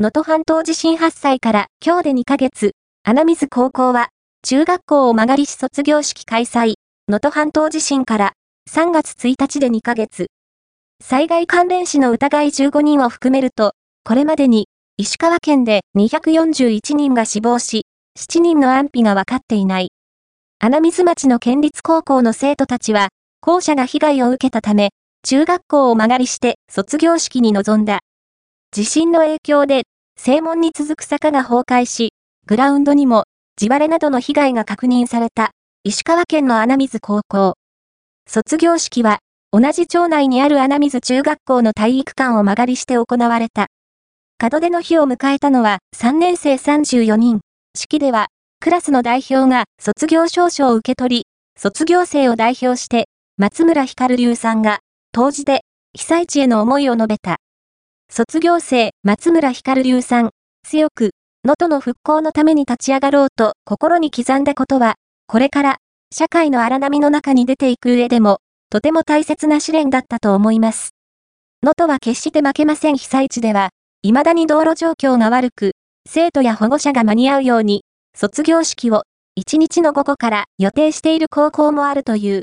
能登半島地震発災から今日で2ヶ月、穴水高校は、中学校を曲がりし卒業式開催、能登半島地震から3月1日で2ヶ月。災害関連死の疑い15人を含めると、これまでに石川県で241人が死亡し、7人の安否が分かっていない。穴水町の県立高校の生徒たちは、校舎が被害を受けたため、中学校を間借りして卒業式に臨んだ。地震の影響で、正門に続く坂が崩壊し、グラウンドにも地割れなどの被害が確認された石川県の穴水高校。卒業式は同じ町内にある穴水中学校の体育館を間借りして行われた。門出の日を迎えたのは3年生34人。式ではクラスの代表が卒業証書を受け取り、卒業生を代表して松村光流さんが当時で被災地への思いを述べた。卒業生、松村光流さん、強く、能登の復興のために立ち上がろうと心に刻んだことは、これから、社会の荒波の中に出ていく上でも、とても大切な試練だったと思います。能登は決して負けません被災地では、未だに道路状況が悪く、生徒や保護者が間に合うように、卒業式を、1日の午後から予定している高校もあるという。